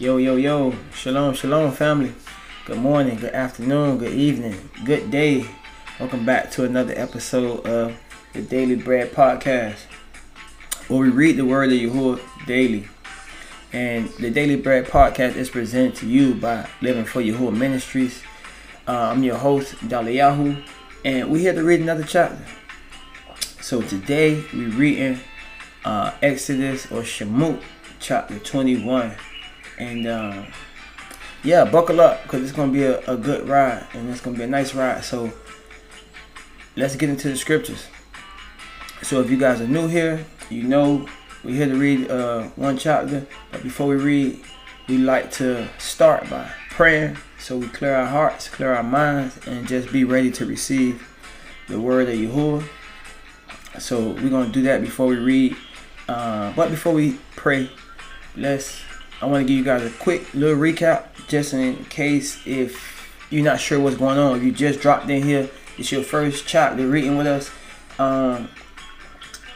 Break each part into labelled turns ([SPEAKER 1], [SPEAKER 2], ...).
[SPEAKER 1] Yo, yo, yo. Shalom, shalom, family. Good morning, good afternoon, good evening, good day. Welcome back to another episode of the Daily Bread Podcast, where we read the word of Yahuwah daily. And the Daily Bread Podcast is presented to you by Living for Yahuwah Ministries. Uh, I'm your host, Dalayahu, and we're here to read another chapter. So today we're reading uh, Exodus or Shemot, chapter 21. And uh, yeah, buckle up because it's to be a, a good ride and it's to be a nice ride. So let's get into the scriptures. So if you guys are new here, you know we're here to read uh, one chapter. But before we read, we like to start by praying so we clear our hearts, clear our minds, and just be ready to receive the word of Yahuwah. So we're to do that before we read. Uh, but before we pray, let's I want to give you guys a quick little recap just in case if you're not sure what's going on. If you just dropped in here, it's your first chapter reading with us. Um,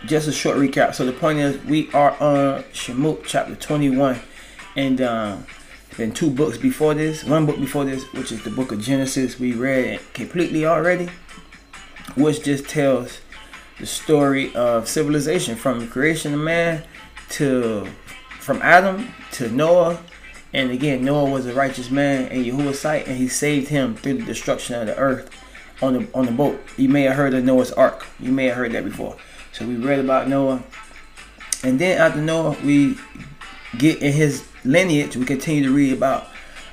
[SPEAKER 1] just a short recap. So the point is, we are on Shemot chapter 21, and um, been two books before this. One book before this, which is the book of Genesis, we read completely already, which just tells the story of civilization from the creation of man to from Adam to Noah. And again, Noah was a righteous man in Yahuwah's sight, and he saved him through the destruction of the earth on the on the boat. You may have heard of Noah's Ark. You may have heard that before. So we read about Noah. And then after Noah, we get in his lineage, we continue to read about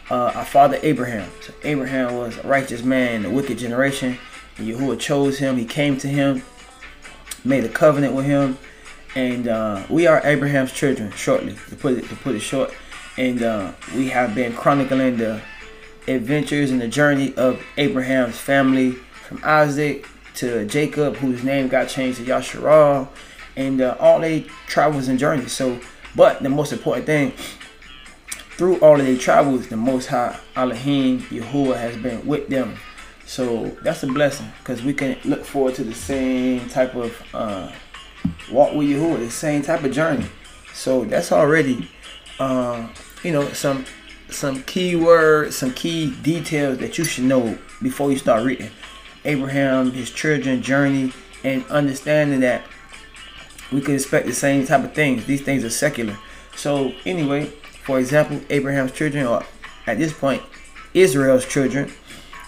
[SPEAKER 1] uh, our father Abraham. So Abraham was a righteous man in the wicked generation. And Yahuwah chose him. He came to him, made a covenant with him, and uh, we are Abraham's children. Shortly, to put it to put it short, and uh, we have been chronicling the adventures and the journey of Abraham's family from Isaac to Jacob, whose name got changed to Yasharal, and uh, all their travels and journeys. So, but the most important thing, through all of their travels, the Most High Elohim Yahuwah has been with them. So that's a blessing because we can look forward to the same type of uh, walk with Yahuwah, the same type of journey. So that's already, uh, you know, some some key words, some key details that you should know before you start reading. Abraham, his children journey, and understanding that we could expect the same type of things. These things are secular. So anyway, for example, Abraham's children, or at this point, Israel's children,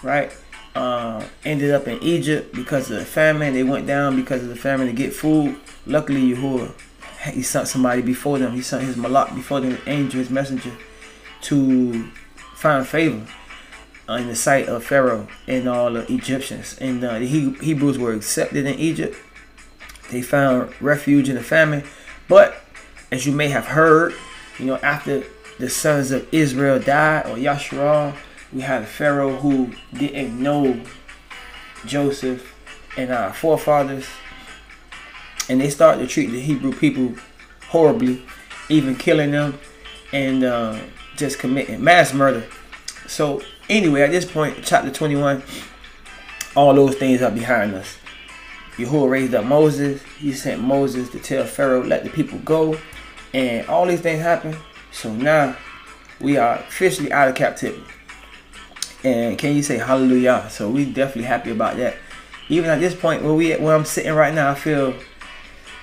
[SPEAKER 1] right, uh, ended up in Egypt because of the famine. They went down because of the famine to get food. Luckily, Yahuwah, he sent somebody before them. He sent his malak before them, angel, his messenger, to find favor in the sight of Pharaoh and all the Egyptians. And uh, the Hebrews were accepted in Egypt. They found refuge in the famine. But as you may have heard, you know, after the sons of Israel died, or Yasharal, we had a Pharaoh who didn't know Joseph and our forefathers. And they started to treat the Hebrew people horribly, even killing them and uh, just committing mass murder. So anyway, at this point, chapter 21, all those things are behind us. Yahuwah raised up Moses. He sent Moses to tell Pharaoh, let the people go. And all these things happened. So now we are officially out of captivity. And can you say hallelujah? So we definitely happy about that. Even at this point where we where I'm sitting right now, I feel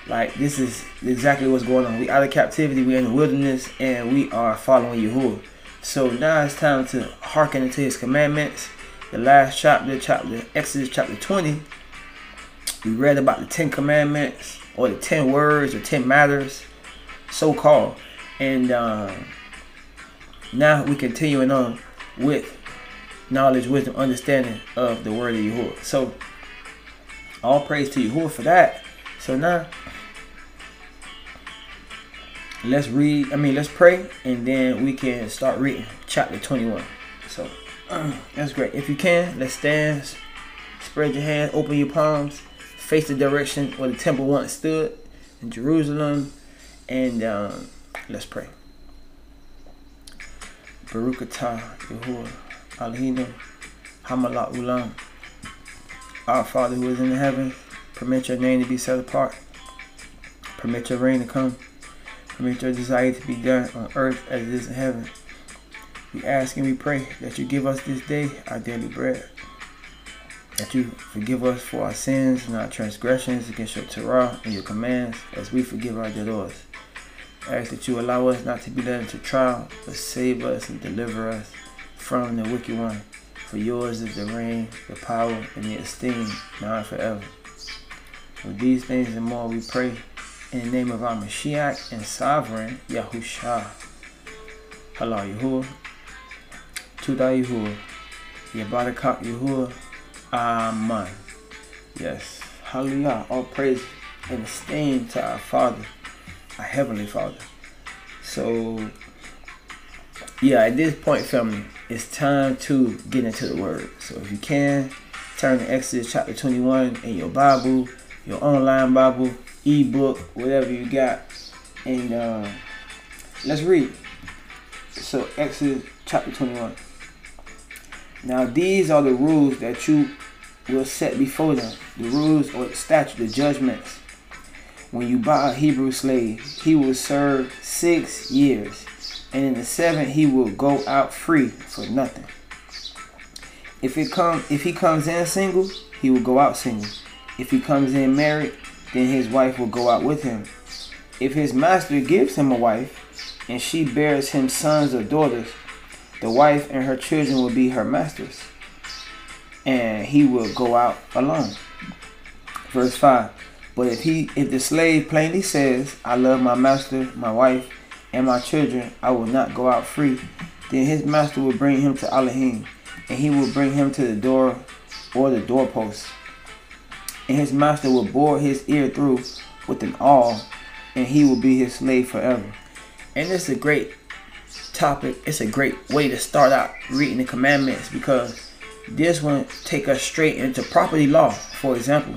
[SPEAKER 1] like this is exactly what's going on. We out of captivity, we're in the wilderness, and we are following Yahuwah. So now it's time to hearken to his commandments. The last chapter, chapter Exodus chapter 20, we read about the Ten Commandments or the ten words or ten matters, so called. And um, now we continuing on with knowledge, wisdom, understanding of the word of Yahuwah. So all praise to Yahuwah for that. So now let's read, I mean let's pray and then we can start reading chapter 21. So that's great. If you can, let's stand, spread your hands, open your palms, face the direction where the temple once stood in Jerusalem, and um, let's pray. Baruch atah Yahuwah Alhino Hamalat Ulam. Our Father who is in the heavens, permit your name to be set apart. Permit your reign to come. Permit your desire to be done on earth as it is in heaven. We ask and we pray that you give us this day our daily bread. That you forgive us for our sins and our transgressions against your Torah and your commands as we forgive our debtors. I ask that you allow us not to be led into trial, but save us and deliver us from the wicked one. For yours is the reign, the power, and the esteem, now and forever. For these things and more we pray in the name of our Mashiach and sovereign Yahusha. Halal Yahuwah. Tuda Yahuwah. Yabarakak Yahuwah. Amen. Yes. Hallelujah. All praise and esteem to our Father, our Heavenly Father. So, yeah, at this point, family, it's time to get into the Word. So, if you can, turn to Exodus chapter 21 in your Bible, your online Bible, ebook, whatever you got, and uh, let's read. So, Exodus chapter 21. Now, these are the rules that you will set before them the rules or the statute, the judgments. When you buy a Hebrew slave, he will serve six years, and in the seventh he will go out free for nothing. If it come, if he comes in single, he will go out single. If he comes in married, then his wife will go out with him. If his master gives him a wife, and she bears him sons or daughters, the wife and her children will be her masters and he will go out alone. Verse 5. But if he if the slave plainly says, I love my master, my wife, and my children, I will not go out free, then his master will bring him to Elohim, and he will bring him to the door or the doorpost. And his master will bore his ear through with an awl, and he will be his slave forever. And it's a great topic. It's a great way to start out reading the commandments because this one take us straight into property law, for example,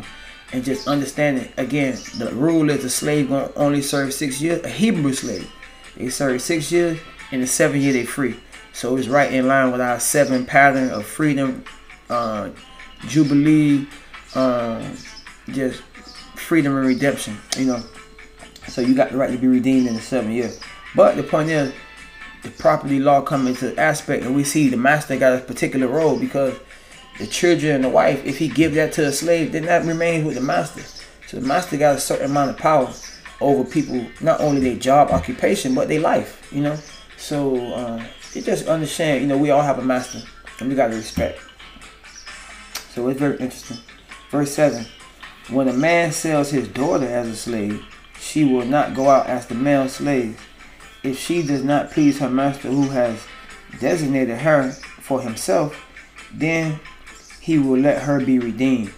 [SPEAKER 1] and just understanding again the rule is the slave only serve six years. A Hebrew slave, they serve six years, and the seventh year they free. So it's right in line with our seven pattern of freedom, uh, jubilee, uh, just freedom and redemption. You know, so you got the right to be redeemed in the seventh year. But the point is, the property law come into aspect and we see the master got a particular role because the children and the wife, if he give that to a slave, then that remains with the master. So the master got a certain amount of power over people, not only their job, occupation, but their life, you know. So uh, you just understand, you know, we all have a master and we got to respect. So it's very interesting. Verse 7 When a man sells his daughter as a slave, she will not go out as the male slave if she does not please her master who has designated her for himself, then he will let her be redeemed.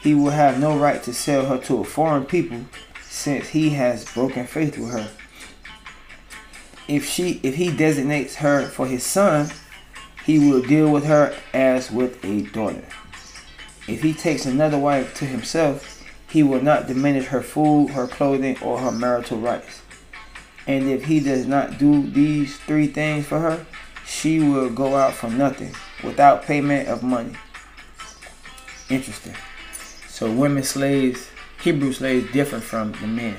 [SPEAKER 1] He will have no right to sell her to a foreign people since he has broken faith with her. If she if he designates her for his son, he will deal with her as with a daughter. If he takes another wife to himself, he will not diminish her food, her clothing, or her marital rights. And if he does not do these three things for her, she will go out for nothing without payment of money. Interesting. So women slaves, Hebrew slaves different from the men.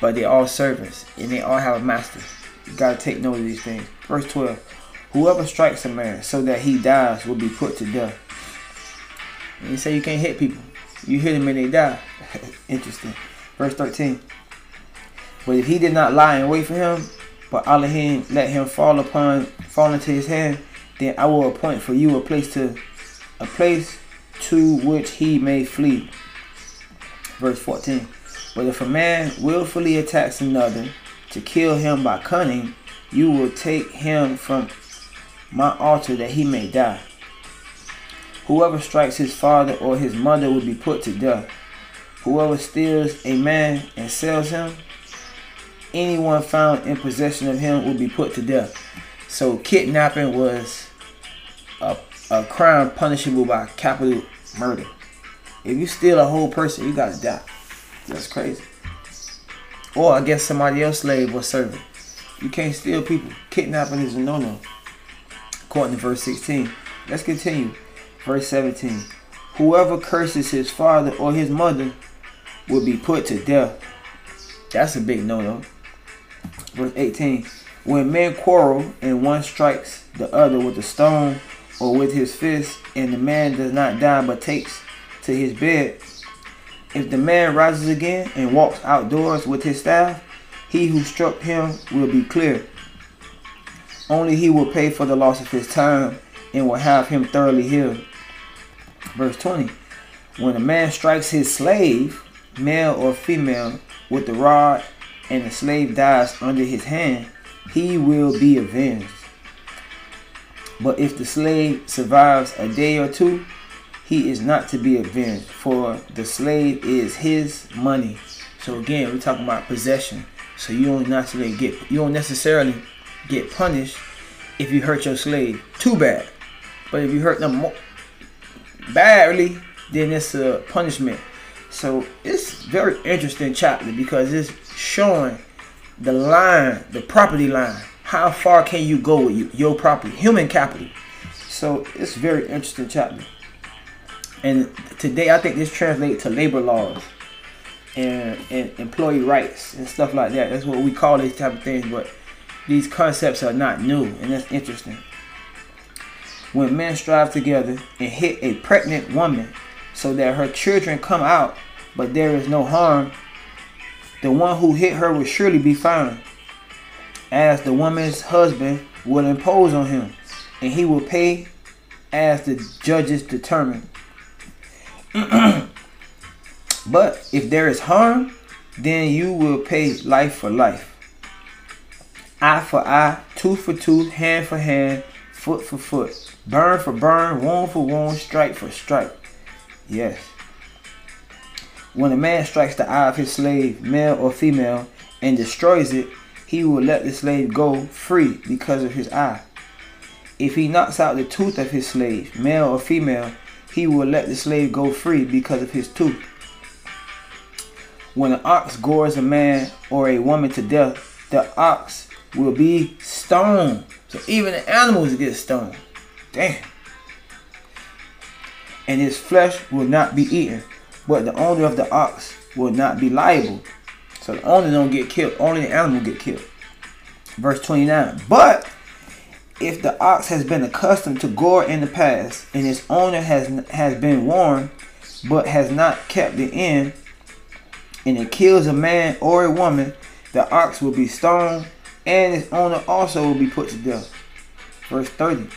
[SPEAKER 1] But they all servants and they all have a master. You gotta take note of these things. Verse 12. Whoever strikes a man so that he dies will be put to death. And you say you can't hit people. You hit them and they die. Interesting. Verse 13. But if he did not lie and wait for him, but Elohim let him fall upon fall into his hand, then I will appoint for you a place to a place to which he may flee. Verse 14. But if a man willfully attacks another to kill him by cunning, you will take him from my altar that he may die. Whoever strikes his father or his mother will be put to death. Whoever steals a man and sells him, anyone found in possession of him will be put to death. So kidnapping was a, a crime punishable by capital murder. If you steal a whole person, you gotta die. That's crazy. Or I guess somebody else slave or servant. You can't steal people. Kidnapping is a no-no. According to verse 16. Let's continue. Verse 17. Whoever curses his father or his mother will be put to death. That's a big no-no. Verse 18. When men quarrel and one strikes the other with a stone or with his fist, and the man does not die but takes to his bed, if the man rises again and walks outdoors with his staff, he who struck him will be clear. Only he will pay for the loss of his time and will have him thoroughly healed. Verse 20 When a man strikes his slave, male or female, with the rod, and the slave dies under his hand, he will be avenged. But if the slave survives a day or two, he is not to be avenged, for the slave is his money. So again, we're talking about possession. So you don't necessarily get you don't necessarily get punished if you hurt your slave too bad. But if you hurt them more badly, then it's a punishment. So it's very interesting chapter because it's showing the line, the property line. How far can you go with your property, human capital? So it's very interesting chapter. And today I think this translates to labor laws and, and employee rights and stuff like that. That's what we call these type of things, but these concepts are not new, and that's interesting. When men strive together and hit a pregnant woman so that her children come out, but there is no harm, the one who hit her will surely be found, as the woman's husband will impose on him, and he will pay as the judges determine. but if there is harm, then you will pay life for life. Eye for eye, tooth for tooth, hand for hand, foot for foot, burn for burn, wound for wound, strike for strike. Yes. When a man strikes the eye of his slave, male or female, and destroys it, he will let the slave go free because of his eye. If he knocks out the tooth of his slave, male or female, he will let the slave go free because of his tooth. When an ox gores a man or a woman to death, the ox will be stoned. So even the animals get stoned. Damn. And his flesh will not be eaten, but the owner of the ox will not be liable. So the owner don't get killed, only the animal get killed. Verse 29. But if the ox has been accustomed to gore in the past, and its owner has has been warned, but has not kept the end, and it kills a man or a woman, the ox will be stoned, and its owner also will be put to death. Verse 30.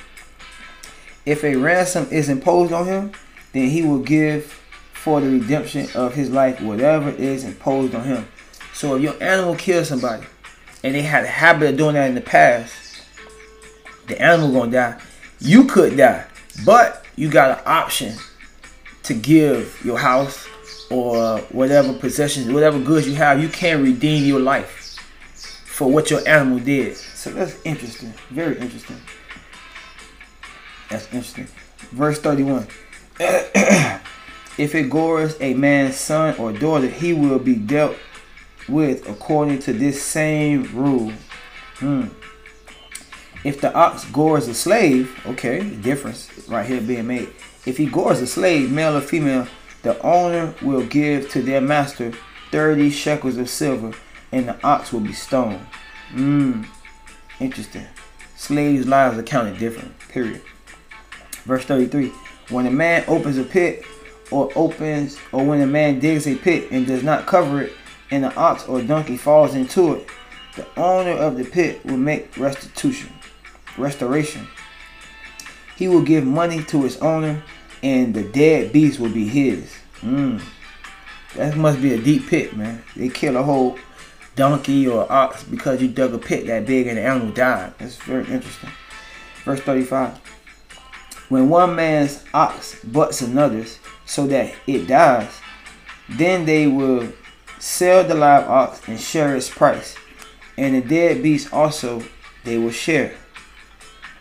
[SPEAKER 1] If a ransom is imposed on him, then he will give for the redemption of his life whatever is imposed on him. So if your animal kills somebody, and they had a habit of doing that in the past, the animal gonna die. You could die, but you got an option to give your house or whatever possessions, whatever goods you have. You can redeem your life for what your animal did. So that's interesting, very interesting. That's interesting. Verse 31. if it gores a man's son or daughter, he will be dealt with according to this same rule. Hmm. If the ox gores a slave, okay, difference right here being made. If he gores a slave, male or female, the owner will give to their master 30 shekels of silver, and the ox will be stoned. Hmm. Interesting. Slaves' lives are counted different. Period. Verse 33. When a man opens a pit or opens or when a man digs a pit and does not cover it and an ox or donkey falls into it, the owner of the pit will make restitution, restoration. He will give money to his owner and the dead beast will be his. Mm. That must be a deep pit, man. They kill a whole donkey or ox because you dug a pit that big and the animal died. That's very interesting. Verse 35. When one man's ox butts another's so that it dies, then they will sell the live ox and share its price, and the dead beast also they will share.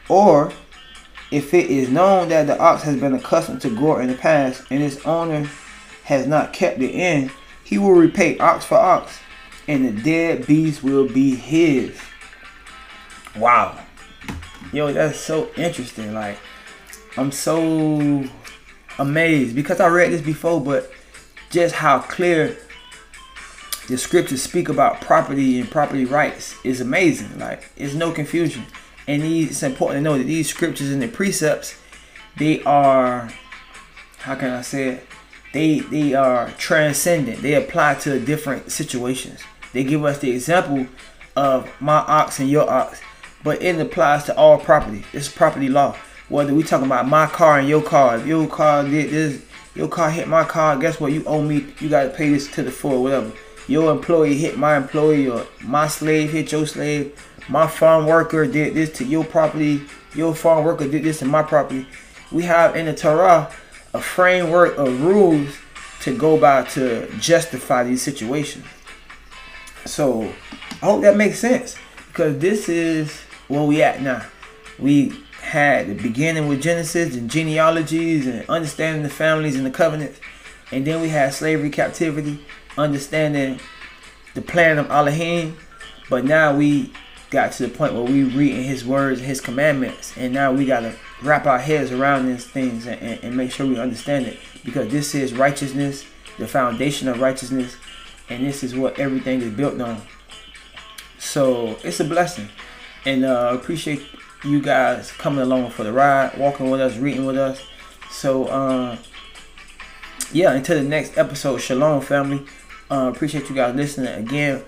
[SPEAKER 1] Or if it is known that the ox has been accustomed to gore in the past and its owner has not kept it in, he will repay ox for ox, and the dead beast will be his. Wow. Yo, that's so interesting. Like, I'm so amazed because I read this before, but just how clear the scriptures speak about property and property rights is amazing. Like, there's no confusion. And these, it's important to know that these scriptures and the precepts, they are, how can I say it? They they are transcendent. They apply to different situations. They give us the example of my ox and your ox, but it applies to all property. It's property law. Whether we talking about my car and your car, if your car did this, your car hit my car, guess what? You owe me. You got to pay this to the full, whatever your employee hit my employee or my slave hit your slave, my farm worker did this to your property, your farm worker did this to my property. We have in the Torah a framework of rules to go by to justify these situations. So I hope that makes sense because this is where we at now. We had the beginning with Genesis and genealogies and understanding the families and the covenants, and then we had slavery, captivity, understanding the plan of Elohim, but now we got to the point where we reading his words, his commandments, and now we gotta wrap our heads around these things and, and, and make sure we understand it because this is righteousness, the foundation of righteousness, and this is what everything is built on. So it's a blessing, and uh, appreciate you guys coming along for the ride, walking with us, reading with us. So uh, yeah, until the next episode, shalom, family. Uh, appreciate you guys listening again.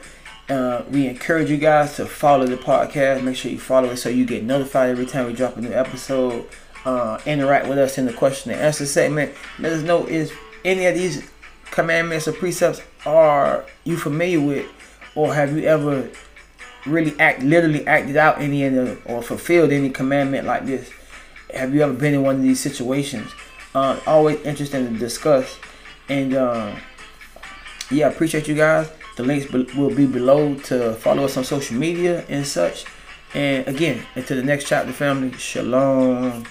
[SPEAKER 1] Uh, we encourage you guys to follow the podcast. Make sure you follow it so you get notified every time we drop a new episode. Uh, interact with us in the question and answer segment. Let us know if any of these commandments or precepts are you familiar with, or have you ever really act literally acted out any of or fulfilled any commandment like this? Have you ever been in one of these situations? Uh, always interesting to discuss and. Uh, yeah, appreciate you guys. The links will be below to follow us on social media and such. And again, into the next chapter, family. Shalom.